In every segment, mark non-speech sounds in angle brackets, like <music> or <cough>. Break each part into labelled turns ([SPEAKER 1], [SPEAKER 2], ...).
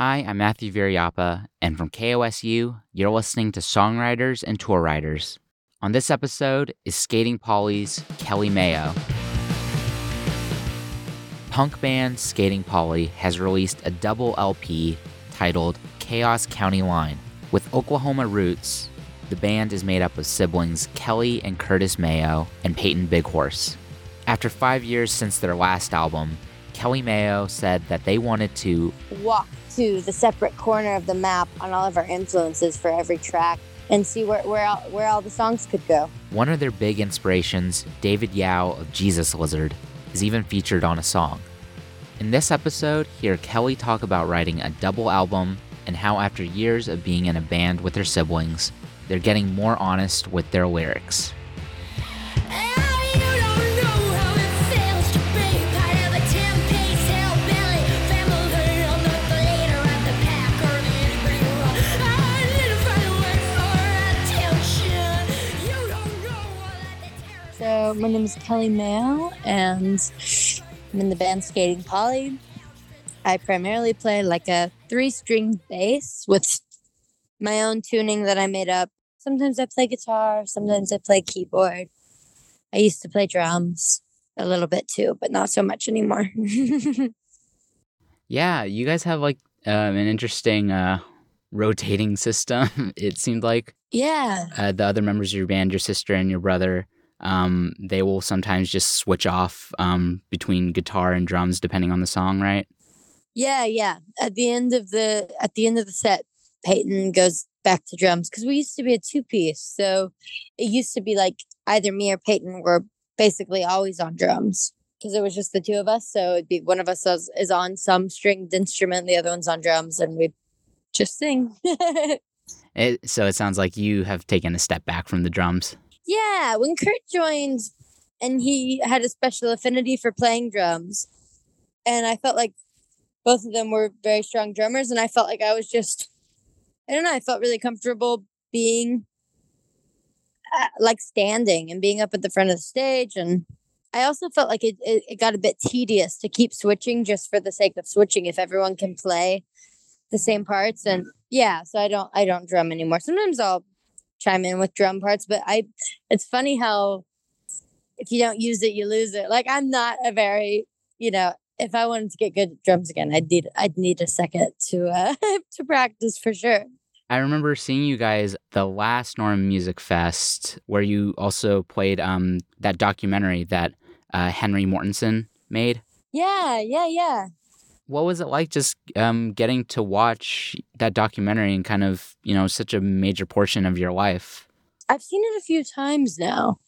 [SPEAKER 1] Hi, I'm Matthew Viriyapah, and from KOSU, you're listening to Songwriters and Tour Riders. On this episode is Skating Polly's Kelli Mayo. Punk band Skating Polly has released a double LP titled Chaos County Line. With Oklahoma roots, the band is made up of siblings Kelli and Kurtis Mayo and Peyton Bighorse. After five years since their last album, Kelli Mayo said that they wanted to
[SPEAKER 2] walk to the separate corner of the map on all of our influences for every track and see where, where, all, where all the songs could go.
[SPEAKER 1] One of their big inspirations, David Yow of Jesus Lizard, is even featured on a song. In this episode, hear Kelli talk about writing a double album and how, after years of being in a band with their siblings, they're getting more honest with their lyrics.
[SPEAKER 2] My name is Kelli Mayo, and I'm in the band Skating Polly. I primarily play like a three-string bass with my own tuning that I made up. Sometimes I play guitar, sometimes I play keyboard. I used to play drums a little bit too, but not so much anymore. <laughs>
[SPEAKER 1] yeah, you guys have like um, an interesting uh, rotating <laughs> system. it seemed like.
[SPEAKER 2] Yeah.
[SPEAKER 1] Uh, the other members of your band, your sister and your brother, um, they will sometimes just switch off um, between guitar and drums depending on the song, right?
[SPEAKER 2] Yeah, yeah. At the end of the at the end of the set, Peyton goes back to drums because we used to be a two piece. So it used to be like either me or Peyton were basically always on drums because it was just the two of us. So it'd be one of us is, is on some stringed instrument, the other one's on drums, and we just sing. <laughs>
[SPEAKER 1] it, so it sounds like you have taken a step back from the drums.
[SPEAKER 2] Yeah, when Kurt joined and he had a special affinity for playing drums, and I felt like both of them were very strong drummers, and I felt like I was just, I don't know, I felt really comfortable being uh, like standing and being up at the front of the stage. And I also felt like it, it, it got a bit tedious to keep switching just for the sake of switching if everyone can play the same parts. And yeah, so I don't, I don't drum anymore. Sometimes I'll chime in with drum parts, but I it's funny how if you don't use it, you lose it. Like I'm not a very, you know, if I wanted to get good at drums again, I'd need I'd need a second to uh <laughs> to practice for sure.
[SPEAKER 1] I remember seeing you guys the last Norm Music Fest where you also played um that documentary that uh, Henry Mortensen made.
[SPEAKER 2] Yeah, yeah, yeah
[SPEAKER 1] what was it like just um, getting to watch that documentary and kind of you know such a major portion of your life?
[SPEAKER 2] I've seen it a few times now.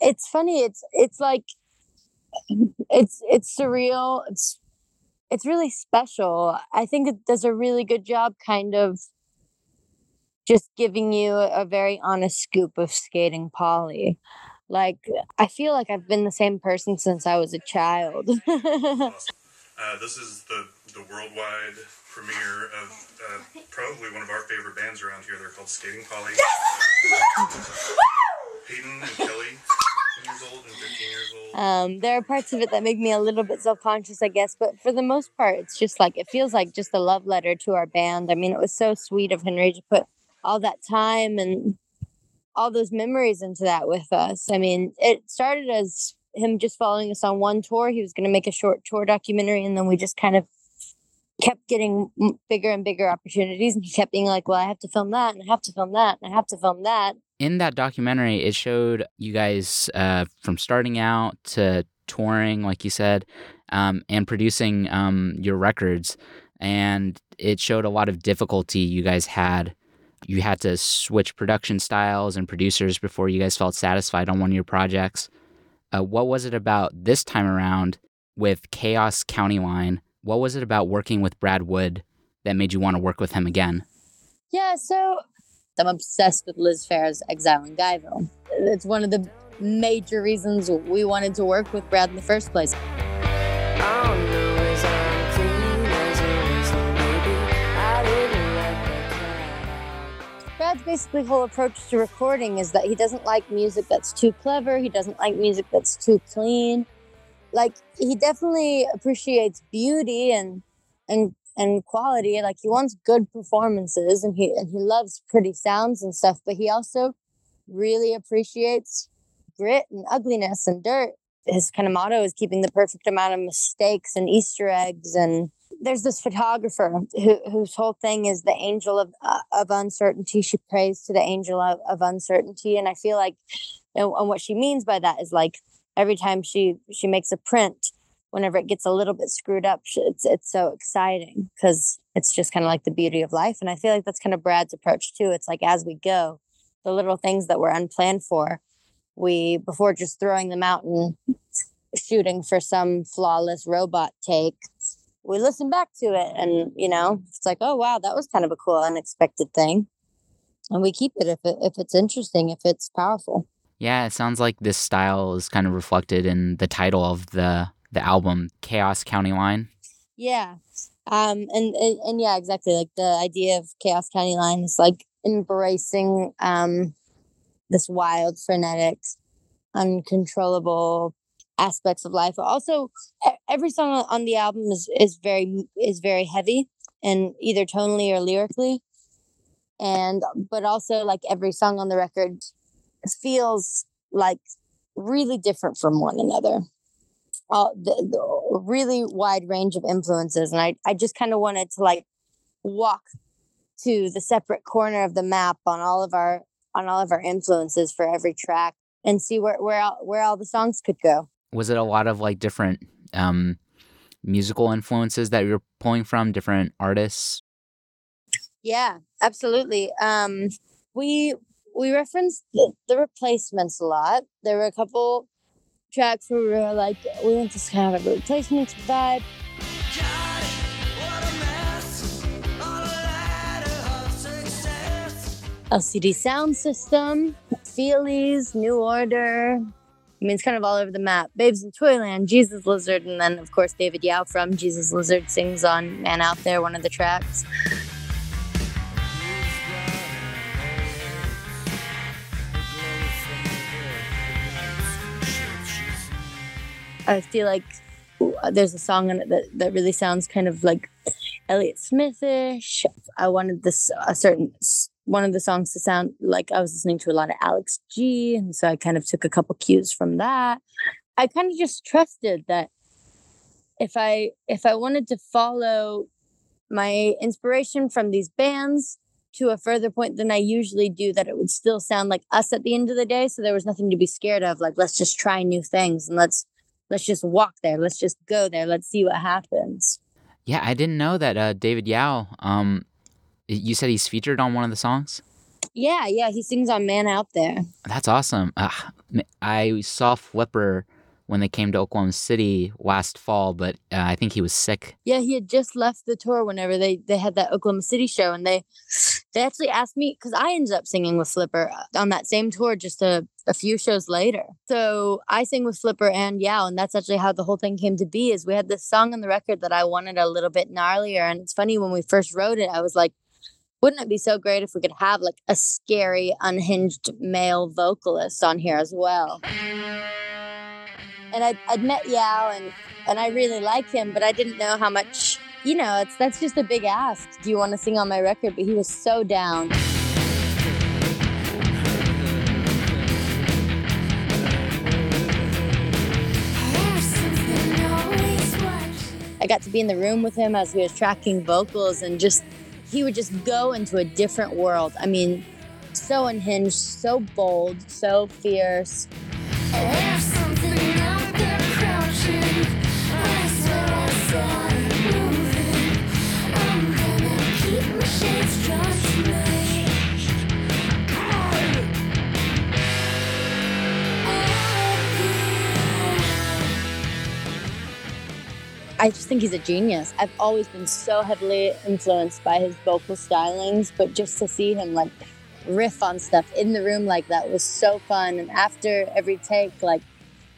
[SPEAKER 2] It's funny it's it's like it's it's surreal it's it's really special. I think it does a really good job kind of just giving you a very honest scoop of skating polly like i feel like i've been the same person since i was a child <laughs>
[SPEAKER 3] Uh, this is the, the worldwide premiere of uh, probably one of our favorite bands around here. They're called Skating Polly. <laughs> Peyton and Kelli, years old and 15 years old.
[SPEAKER 2] Um, there are parts of it that make me a little bit self conscious, I guess, but for the most part, it's just like it feels like just a love letter to our band. I mean, it was so sweet of Henry to put all that time and all those memories into that with us. I mean, it started as him just following us on one tour. He was going to make a short tour documentary, and then we just kind of kept getting bigger and bigger opportunities. And he kept being like, "Well, I have to film that, and I have to film that, and I have to film that."
[SPEAKER 1] In that documentary, it showed you guys uh, from starting out to touring, like you said, um, and producing um, your records, and it showed a lot of difficulty you guys had. You had to switch production styles and producers before you guys felt satisfied on one of your projects. Uh, what was it about this time around with Chaos County Line? What was it about working with Brad Wood that made you want to work with him again?
[SPEAKER 2] Yeah, so I'm obsessed with Liz Phair's Exile in Guyville. It's one of the major reasons we wanted to work with Brad in the first place. Brad's basically whole approach to recording is that he doesn't like music that's too clever. He doesn't like music that's too clean. Like he definitely appreciates beauty and and and quality. Like he wants good performances and he and he loves pretty sounds and stuff, but he also really appreciates grit and ugliness and dirt. His kind of motto is keeping the perfect amount of mistakes and Easter eggs. And there's this photographer who, whose whole thing is the angel of uh, of uncertainty. She prays to the angel of, of uncertainty, and I feel like, and what she means by that is like every time she she makes a print, whenever it gets a little bit screwed up, it's it's so exciting because it's just kind of like the beauty of life. And I feel like that's kind of Brad's approach too. It's like as we go, the little things that were unplanned for, we before just throwing them out and shooting for some flawless robot take, we listen back to it and you know it's like oh wow that was kind of a cool unexpected thing. And we keep it if it if it's interesting if it's powerful.
[SPEAKER 1] Yeah it sounds like this style is kind of reflected in the title of the the album chaos county line.
[SPEAKER 2] Yeah um and, and and yeah exactly like the idea of chaos county line is like embracing um this wild frenetic uncontrollable aspects of life also every song on the album is is very is very heavy and either tonally or lyrically. And but also like every song on the record feels like really different from one another. Uh, the, the really wide range of influences and i i just kind of wanted to like walk to the separate corner of the map on all of our on all of our influences for every track and see where where all, where all the songs could go.
[SPEAKER 1] Was it a lot of like different um, musical influences that you're pulling from, different artists?
[SPEAKER 2] Yeah, absolutely. Um, we we referenced the, the, replacements a lot. There were a couple tracks where we were like, we want this kind of a replacements vibe. LCD sound system, Feelies, New Order, I mean, it's kind of all over the map. Babes in Toyland, Jesus Lizard, and then, of course, David Yow from Jesus Lizard sings on Man Out There, one of the tracks. I feel like uh, there's a song on it that, that really sounds kind of like Elliott Smithish. I wanted this a certain one of the songs to sound like I was listening to a lot of Alex G. And so I kind of took a couple cues from that. I kind of just trusted that if I if I wanted to follow my inspiration from these bands to a further point than I usually do, that it would still sound like us at the end of the day. So there was nothing to be scared of. Like let's just try new things and let's let's just walk there. Let's just go there. Let's see what happens.
[SPEAKER 1] Yeah, I didn't know that uh, David Yow um, you said he's featured on one of the songs?
[SPEAKER 2] Yeah, yeah, he sings on Man Out There.
[SPEAKER 1] That's awesome. Uh, I saw Flipper when they came to Oklahoma City last fall, but uh, I think he was sick.
[SPEAKER 2] Yeah, he had just left the tour whenever they they had that Oklahoma City show, and they they actually asked me because I ended up singing with Flipper uh, on that same tour just a a few shows later. So I sing with Flipper and Yow, and that's actually how the whole thing came to be. Is we had this song on the record that I wanted a little bit gnarlier, and it's funny when we first wrote it, I was like wouldn't it be so great if we could have like a scary, unhinged male vocalist on here as well? And I'd, I'd met Yow and, and I really like him, but I didn't know how much, you know, it's that's just a big ask. Do you want to sing on my record? But he was so down. I got to be in the room with him as he was tracking vocals and just he would just go into a different world. I mean, so unhinged, so bold, so fierce. I just think he's a genius. I've always been so heavily influenced by his vocal stylings, but just to see him like riff on stuff in the room like that was so fun. And after every take, like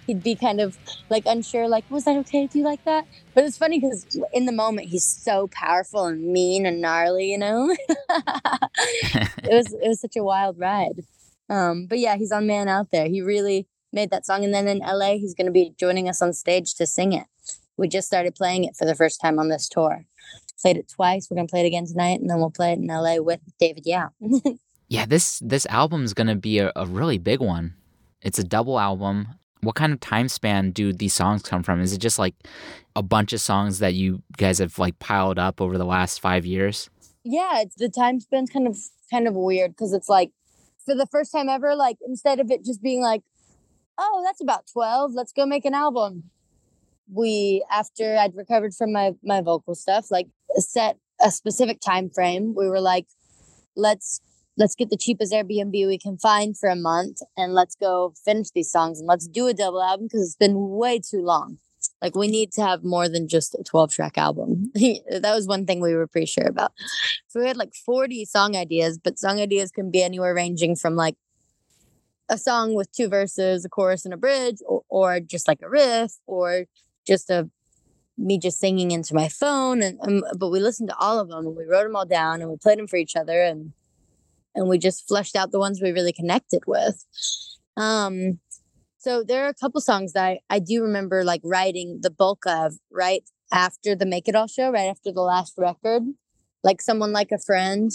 [SPEAKER 2] he'd be kind of like unsure, like, was that okay? Do you like that? But it's funny because in the moment he's so powerful and mean and gnarly, you know? <laughs> it was it was such a wild ride. Um, but yeah, he's on Man Out There. He really made that song. And then in LA, he's gonna be joining us on stage to sing it we just started playing it for the first time on this tour. played it twice. We're gonna play it again tonight, and then we'll play it in LA with David. Yeah. <laughs>
[SPEAKER 1] Yeah, this this album's gonna be a, a really big one. It's a double album. What kind of time span do these songs come from? Is it just like a bunch of songs that you guys have like piled up over the last five years?
[SPEAKER 2] yeah, it's the time span's kind of kind of weird because it's like for the first time ever, like instead of it just being like, oh, that's about twelve, let's go make an album. We after I'd recovered from my my vocal stuff, like set a specific time frame. We were like, let's let's get the cheapest Airbnb we can find for a month and let's go finish these songs and let's do a double album because it's been way too long. Like we need to have more than just a 12 track album. <laughs> that was one thing we were pretty sure about. So we had like 40 song ideas, but song ideas can be anywhere ranging from like a song with two verses, a chorus and a bridge or, or just like a riff or just a me just singing into my phone and um, but we listened to all of them and we wrote them all down and we played them for each other and and we just fleshed out the ones we really connected with. Um, so there are a couple songs that I, I do remember like writing the bulk of right after the Make It All show, right after the last record, like someone like a friend.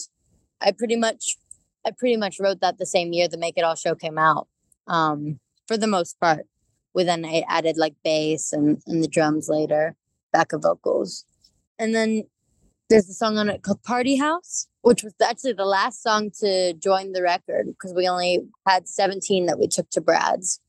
[SPEAKER 2] I pretty much, I pretty much wrote that the same year the Make It All show came out. Um, for the most part, we then I added like bass and and the drums later, backup vocals, and then there's a song on it called Party House, which was actually the last song to join the record because we only had 17 that we took to Brad's.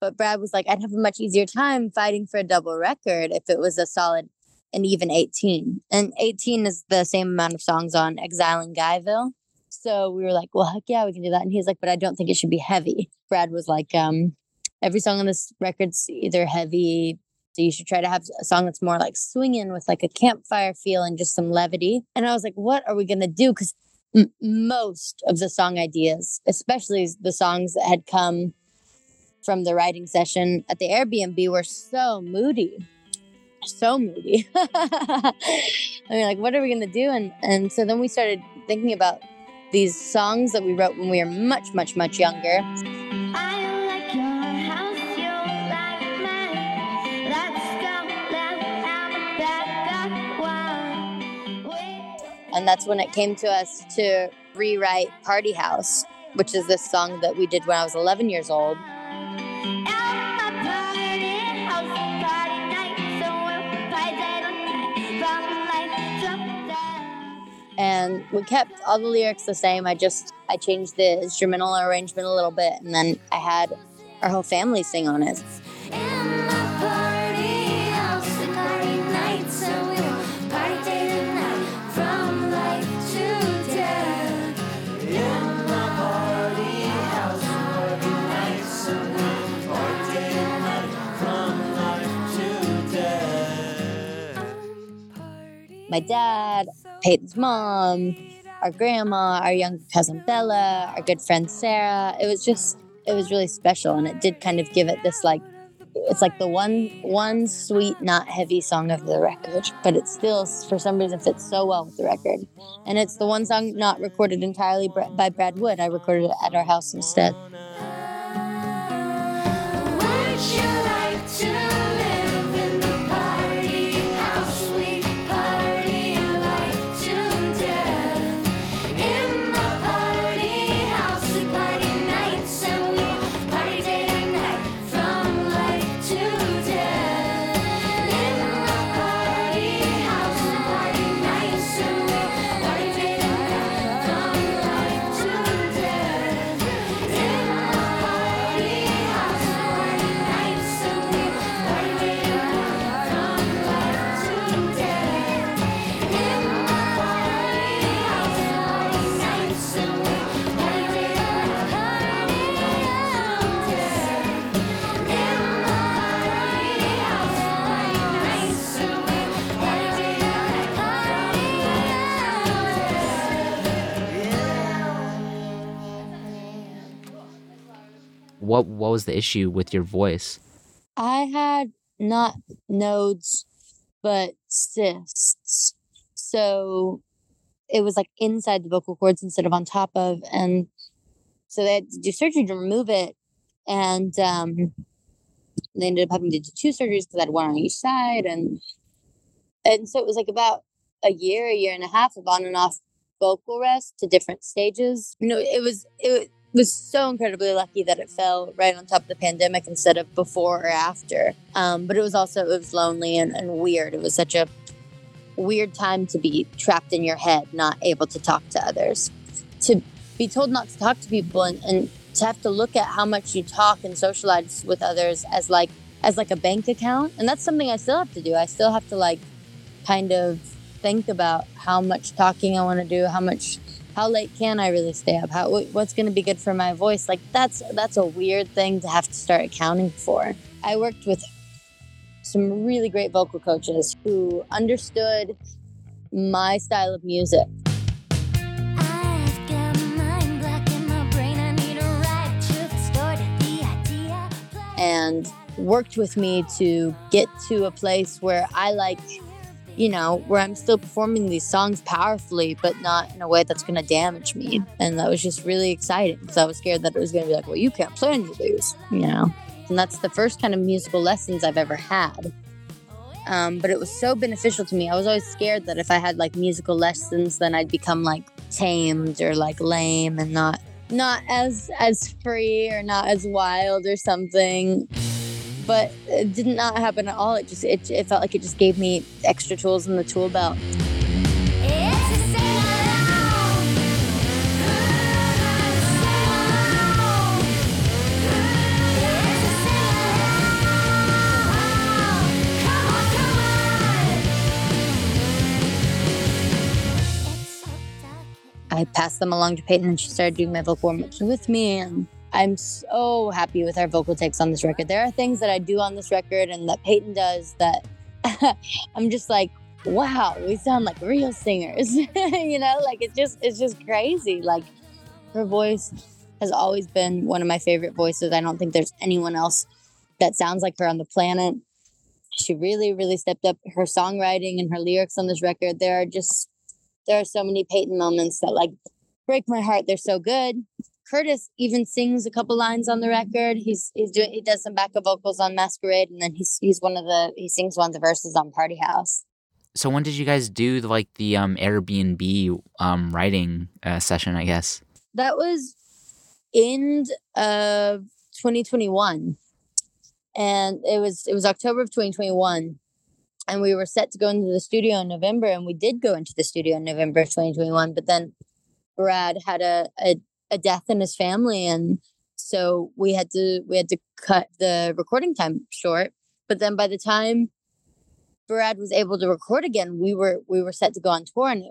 [SPEAKER 2] But Brad was like, I'd have a much easier time fighting for a double record if it was a solid and even 18. And 18 is the same amount of songs on Exile in Guyville. So we were like, well, heck yeah, we can do that. And he's like, but I don't think it should be heavy. Brad was like, um, every song on this record's either heavy, so you should try to have a song that's more like swinging with like a campfire feel and just some levity. And I was like, what are we going to do? Because m- most of the song ideas, especially the songs that had come from the writing session at the Airbnb, were so moody. So moody. <laughs> I mean, like, what are we gonna do? And and so then we started thinking about these songs that we wrote when we were much, much, much younger. And that's when it came to us to rewrite Party House, which is this song that we did when I was 11 years old. And we kept all the lyrics the same. I just I changed the instrumental arrangement a little bit, and then I had our whole family sing on it. My dad, Peyton's mom, our grandma, our young cousin Bella, our good friend Sarah. It was just, it was really special. And it did kind of give it this like, it's like the one, one sweet, not heavy song of the record, but it still, for some reason, fits so well with the record. And it's the one song not recorded entirely by Brad Wood. I recorded it at our house instead.
[SPEAKER 1] Was the issue with your voice?
[SPEAKER 2] I had not nodes, but cysts. So it was like inside the vocal cords instead of on top of, and so they had to do surgery to remove it, and um, they ended up having to do two surgeries because I had one on each side, and and so it was like about a year, a year and a half of on and off vocal rest to different stages. You know, it was it was so incredibly lucky that it fell right on top of the pandemic instead of before or after. Um, but it was also it was lonely and, and weird. It was such a weird time to be trapped in your head, not able to talk to others. To be told not to talk to people and, and to have to look at how much you talk and socialize with others as like as like a bank account and that's something i still have to do i still have to like kind of think about how much talking i want to do how much how late can i really stay up? How what's going to be good for my voice? Like that's that's a weird thing to have to start accounting for. I worked with some really great vocal coaches who understood my style of music. And worked with me to get to a place where I like, you know, where I'm still performing these songs powerfully, but not in a way that's going to damage me. And that was just really exciting because I was scared that it was going to be like, well, you can't play any of these, you know. And that's the first kind of musical lessons I've ever had. Um, but it was so beneficial to me. I was always scared that if I had like musical lessons, then I'd become like tamed or like lame and not not as as free or not as wild or something but it did not happen at all it just it, it felt like it just gave me extra tools in the tool belt I passed them along to Peyton and she started doing my vocal warm ups with me. And I'm so happy with our vocal takes on this record. There are things that I do on this record and that Peyton does that <laughs> I'm just like, wow, we sound like real singers. <laughs> you know, like it's just it's just crazy. Like her voice has always been one of my favorite voices. I don't think there's anyone else that sounds like her on the planet. She really, really stepped up her songwriting and her lyrics on this record. There are just there are so many Peyton moments that like break my heart. They're so good. Kurtis even sings a couple lines on the record. He's he's doing he does some backup vocals on Masquerade, and then he's he's one of the he sings one of the verses on Party House.
[SPEAKER 1] So when did you guys do the, like the um, Airbnb um, writing uh, session? I guess
[SPEAKER 2] that was end of 2021, and it was it was October of 2021 and we were set to go into the studio in November, and we did go into the studio in November of 2021. But then Brad had a, a, a death in his family, and so we had to we had to cut the recording time short. But then by the time Brad was able to record again, we were we were set to go on tour, and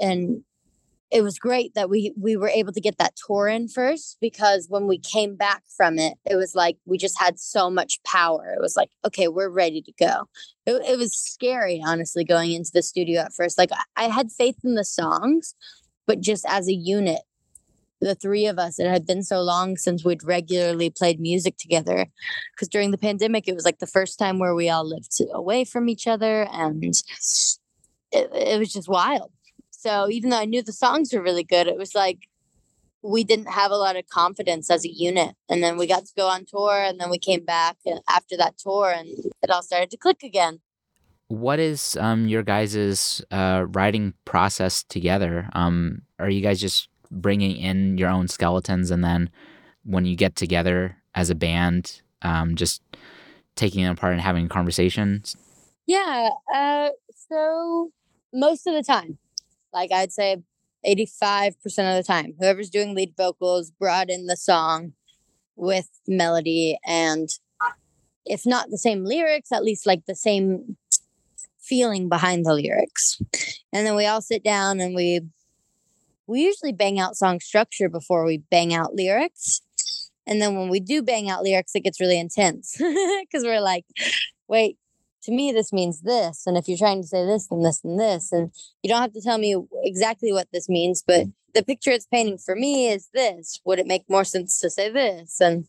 [SPEAKER 2] and it was great that we we were able to get that tour in first because when we came back from it it was like we just had so much power. It was like okay we're ready to go. It, it was scary honestly going into the studio at first. Like I, I had faith in the songs but just as a unit the three of us it had been so long since we'd regularly played music together because during the pandemic it was like the first time where we all lived away from each other and it, it was just wild so even though I knew the songs were really good, it was like we didn't have a lot of confidence as a unit. And then we got to go on tour and then we came back after that tour and it all started to click again.
[SPEAKER 1] What is um, your guys' uh, writing process together? Um, are you guys just bringing in your own skeletons and then when you get together as a band, um, just taking them apart and having conversations?
[SPEAKER 2] Yeah. Uh, so most of the time, like I'd say 85% of the time, whoever's doing lead vocals brought in the song with melody and if not the same lyrics, at least like the same feeling behind the lyrics. And then we all sit down and we we usually bang out song structure before we bang out lyrics. And then when we do bang out lyrics, it gets really intense <laughs> because we're like, wait, to me this means this and if you're trying to say this then this and this and you don't have to tell me exactly what this means but the picture it's painting for me is this would it make more sense to say this and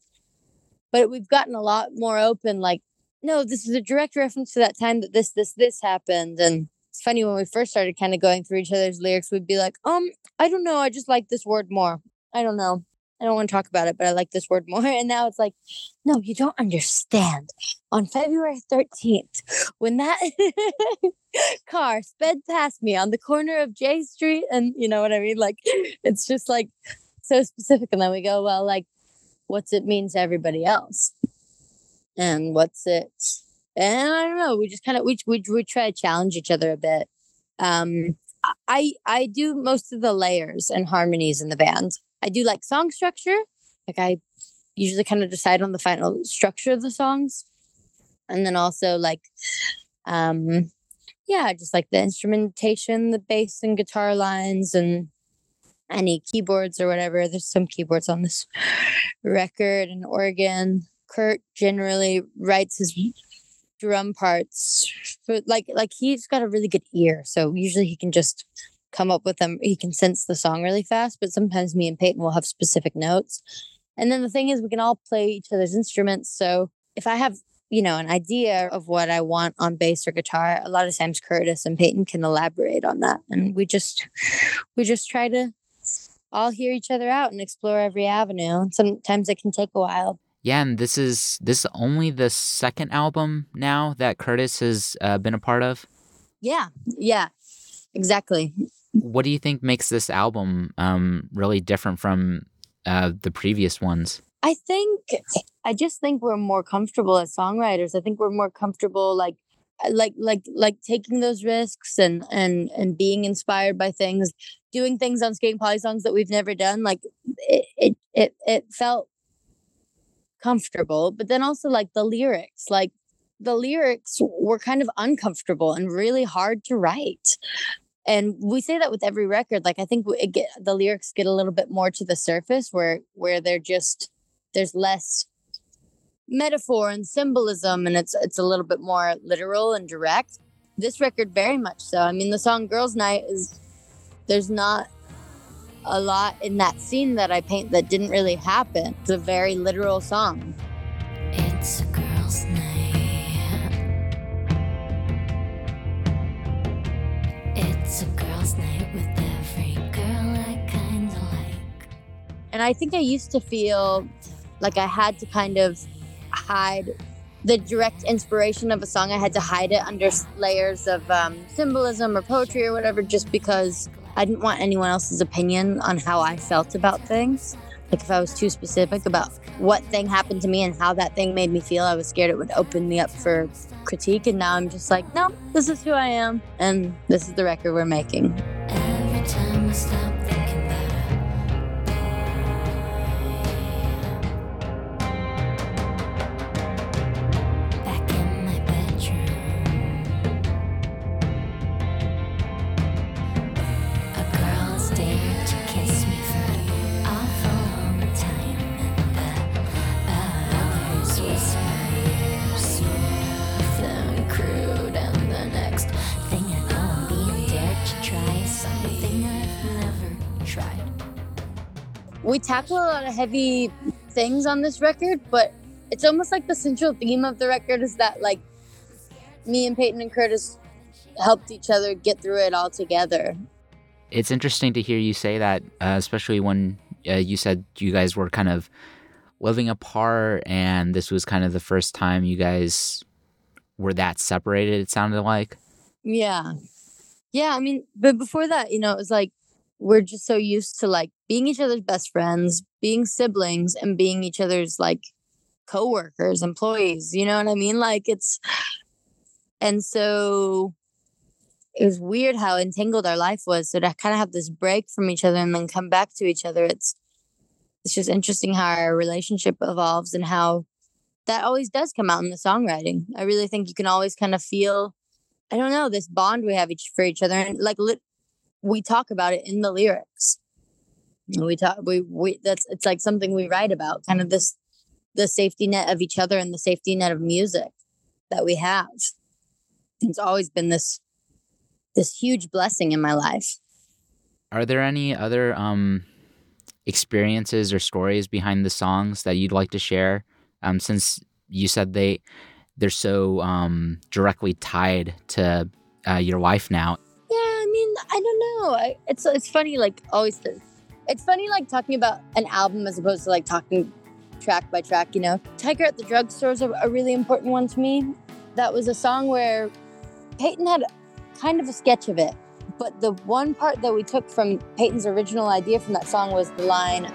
[SPEAKER 2] but we've gotten a lot more open like no this is a direct reference to that time that this this this happened and it's funny when we first started kind of going through each other's lyrics we'd be like um i don't know i just like this word more i don't know I don't want to talk about it, but I like this word more. <laughs> And now it's like, no, you don't understand. On February 13th, when that <laughs> car sped past me on the corner of J Street, and you know what I mean? Like, <laughs> it's just like so specific. And then we go, well, like, what's it mean to everybody else? And what's it? And I don't know. We just kind of we, we we try to challenge each other a bit. Um, I I do most of the layers and harmonies in the band. I do like song structure. Like I usually kind of decide on the final structure of the songs. And then also like um yeah, just like the instrumentation, the bass and guitar lines and any keyboards or whatever. There's some keyboards on this record and organ. Kurt generally writes his drum parts but like like he's got a really good ear so usually he can just come up with them he can sense the song really fast but sometimes me and peyton will have specific notes. And then the thing is we can all play each other's instruments so if i have you know an idea of what i want on bass or guitar a lot of times kurtis and peyton can elaborate on that and we just we just try to all hear each other out and explore every avenue. Sometimes it can take a while
[SPEAKER 1] yeah, and this is this is only the second album now that Kurtis has uh, been a part of.
[SPEAKER 2] Yeah, yeah, exactly.
[SPEAKER 1] What do you think makes this album um, really different from uh, the previous ones?
[SPEAKER 2] I think I just think we're more comfortable as songwriters. I think we're more comfortable like like like like taking those risks and and and being inspired by things, doing things on skating polly songs that we've never done. Like it it it, it felt comfortable, but then also like the lyrics, like the lyrics were kind of uncomfortable and really hard to write. And we say that with every record. Like I think get, the lyrics get a little bit more to the surface, where where they're just there's less metaphor and symbolism, and it's it's a little bit more literal and direct. This record very much so. I mean, the song "Girls Night" is there's not a lot in that scene that I paint that didn't really happen. It's a very literal song. It's a girl's night. It's a girl's night with every girl I kind of like. And I think I used to feel like I had to kind of hide the direct inspiration of a song. I had to hide it under layers of um, symbolism or poetry or whatever, just because I didn't want anyone else's opinion on how I felt about things. Like if I was too specific about what thing happened to me and how that thing made me feel, I was scared it would open me up for critique. And now I'm just like, no, this is who I am, and this is the record we're making. We tackle a lot of heavy things on this record, but it's almost like the central theme of the record is that like me and Peyton and Kurtis helped each other get through it all together.
[SPEAKER 1] It's interesting to hear you say that, uh, especially when uh, you said you guys were kind of living apart and this was kind of the first time you guys were that separated, it sounded like.
[SPEAKER 2] Yeah. Yeah. I mean, but before that, you know, it was like we're just so used to like being each other's best friends, being siblings, and being each other's like coworkers, employees. You know what I mean? Like it's, and so it was weird how entangled our life was. So to kind of have this break from each other and then come back to each other, it's it's just interesting how our relationship evolves and how that always does come out in the songwriting. I really think you can always kind of feel, I don't know, this bond we have each for each other, and like lit, we talk about it in the lyrics. We talk we we that's it's like something we write about kind of this the safety net of each other and the safety net of music that we have. It's always been this this huge blessing in my life.
[SPEAKER 1] Are there any other um experiences or stories behind the songs that you'd like to share? Um since you said they they're so um directly tied to uh, your life now
[SPEAKER 2] mean i don't know I, it's it's funny like always It's funny, like talking about an album as opposed to like talking track by track. You know, Tiger at the Drugstore is a, a really important one to me. That was a song where Peyton had kind of a sketch of it, but the one part that we took from Peyton's original idea from that song was the line.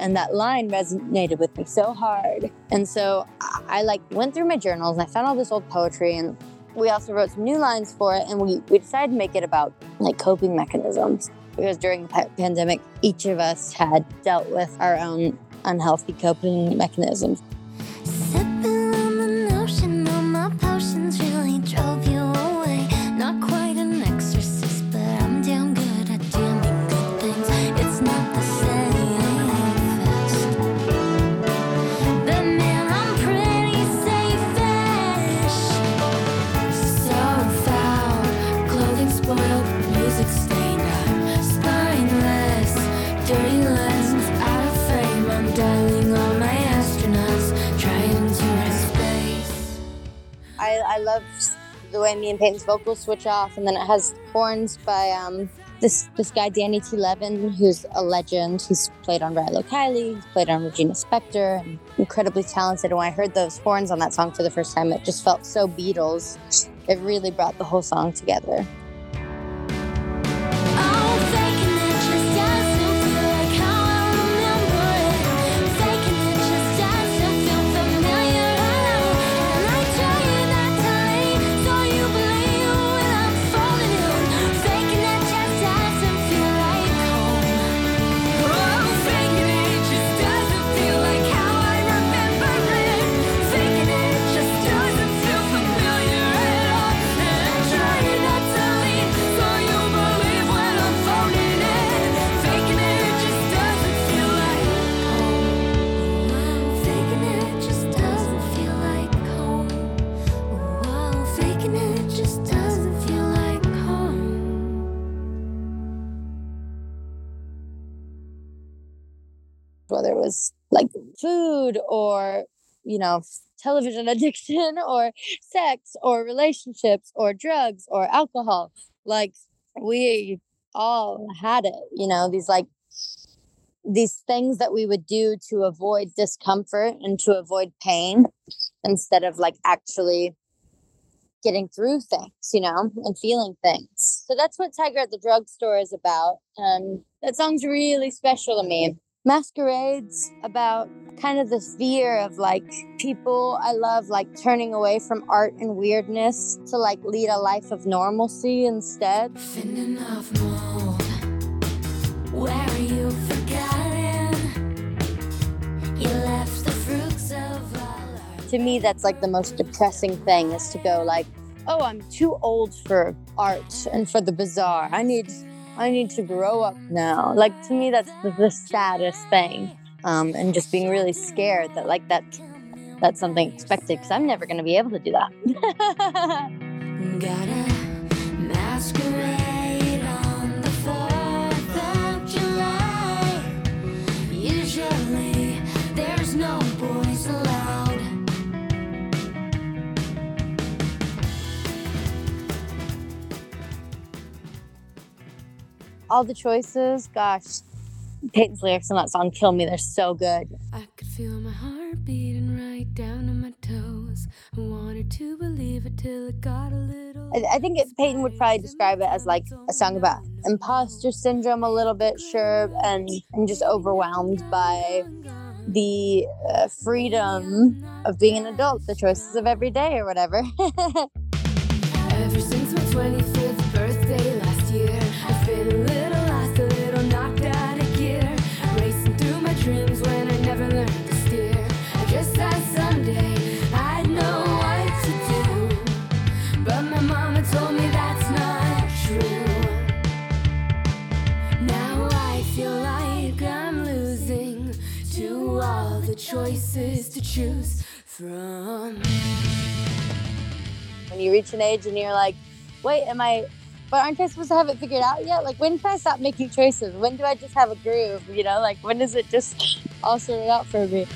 [SPEAKER 4] And
[SPEAKER 2] that line resonated with me so hard. And so I, like went through my journals and i found all this old poetry and we also wrote some new lines for it and we, we decided to make it about like coping mechanisms. Because during the pandemic each of us had dealt with our own unhealthy coping mechanisms I, love the way me and Peyton's vocals switch off, and then it has horns by um this this guy Danny T. Levin, who's a legend. He's played on Rilo Kiley, he's played on Regina Spektor, incredibly talented. And when I heard those horns on that song for the first time, it just felt so Beatles. It really brought the whole song together. Whether it was like food or you know television <laughs> addiction or sex or relationships or drugs or alcohol. Like we all had it you know these like these things that we would do to avoid discomfort and to avoid pain instead of like actually getting through things you know and feeling things. So that's what tiger at the drugstore is about and that song's really special to me masquerades about kind of this fear of like people I love like turning away from art and weirdness to like lead a life of normalcy instead.
[SPEAKER 4] Fending off mold. Where are you forgotten? You left the fruits of all our
[SPEAKER 2] To me, that's like the most depressing thing is to go like, oh, I'm too old for art and for the bizarre. I need, I need to grow up now. Like to me, that's the, the saddest thing. Um, and just being really scared that like that, that's something expected because I'm never going to be able to do that. <laughs> All the choices, gosh, Peyton's lyrics on that song kill me. They're so good.
[SPEAKER 4] I could feel my heart beating right down to my toes. I wanted to believe it till it got a little.
[SPEAKER 2] I, I think it, Peyton would probably describe it as like a song about imposter syndrome, a little bit, sure, and and just overwhelmed by the uh, freedom of being an adult, the choices of every day or whatever. <laughs> reach an age and you're like, wait, am I but aren't I supposed to have it figured out yet? Like, when can I stop making choices? When do I just have a groove? You know, like, when does it just all sorted out for me?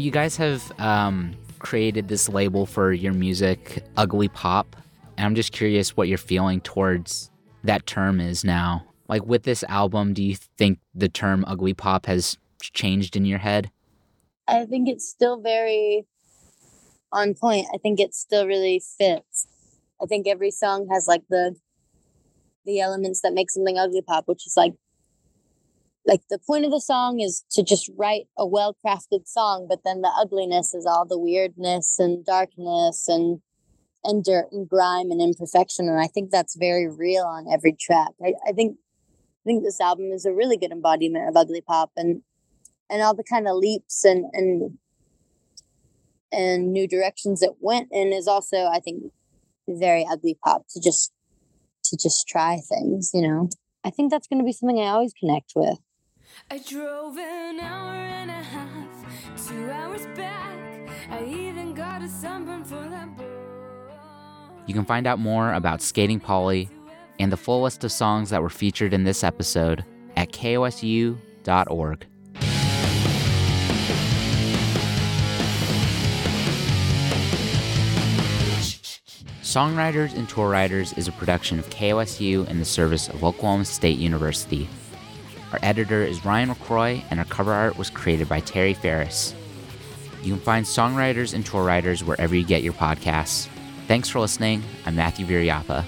[SPEAKER 1] You guys have um, created this label for your music, Ugly Pop. And I'm just curious what you're feeling towards that term is now. Like with this album, do you think the term Ugly Pop has changed in your head?
[SPEAKER 2] I think it's still very on point. I think it still really fits. I think every song has like the the elements that make something ugly pop, which is like like the point of the song is to just write a well crafted song, but then the ugliness is all the weirdness and darkness and and dirt and grime and imperfection. And I think that's very real on every track. I, I think I think this album is a really good embodiment of ugly pop and and all the kind of leaps and and and new directions it went in is also I think very ugly pop to just to just try things, you know. I think that's going to be something I always connect with.
[SPEAKER 4] I drove an hour and a half, two hours back. I even got a sunburn for that boy.
[SPEAKER 1] You can find out more about Skating Polly and the full list of songs that were featured in this episode at kosu.org. Songwriters and Tour Riders is a production of KOSU in the service of Oklahoma State University. Our editor is Ryan McCroy, and our cover art was created by Terry Ferris. You can find Songwriters and Tour Riders wherever you get your podcasts. Thanks for listening. I'm Matthew Viriyapah.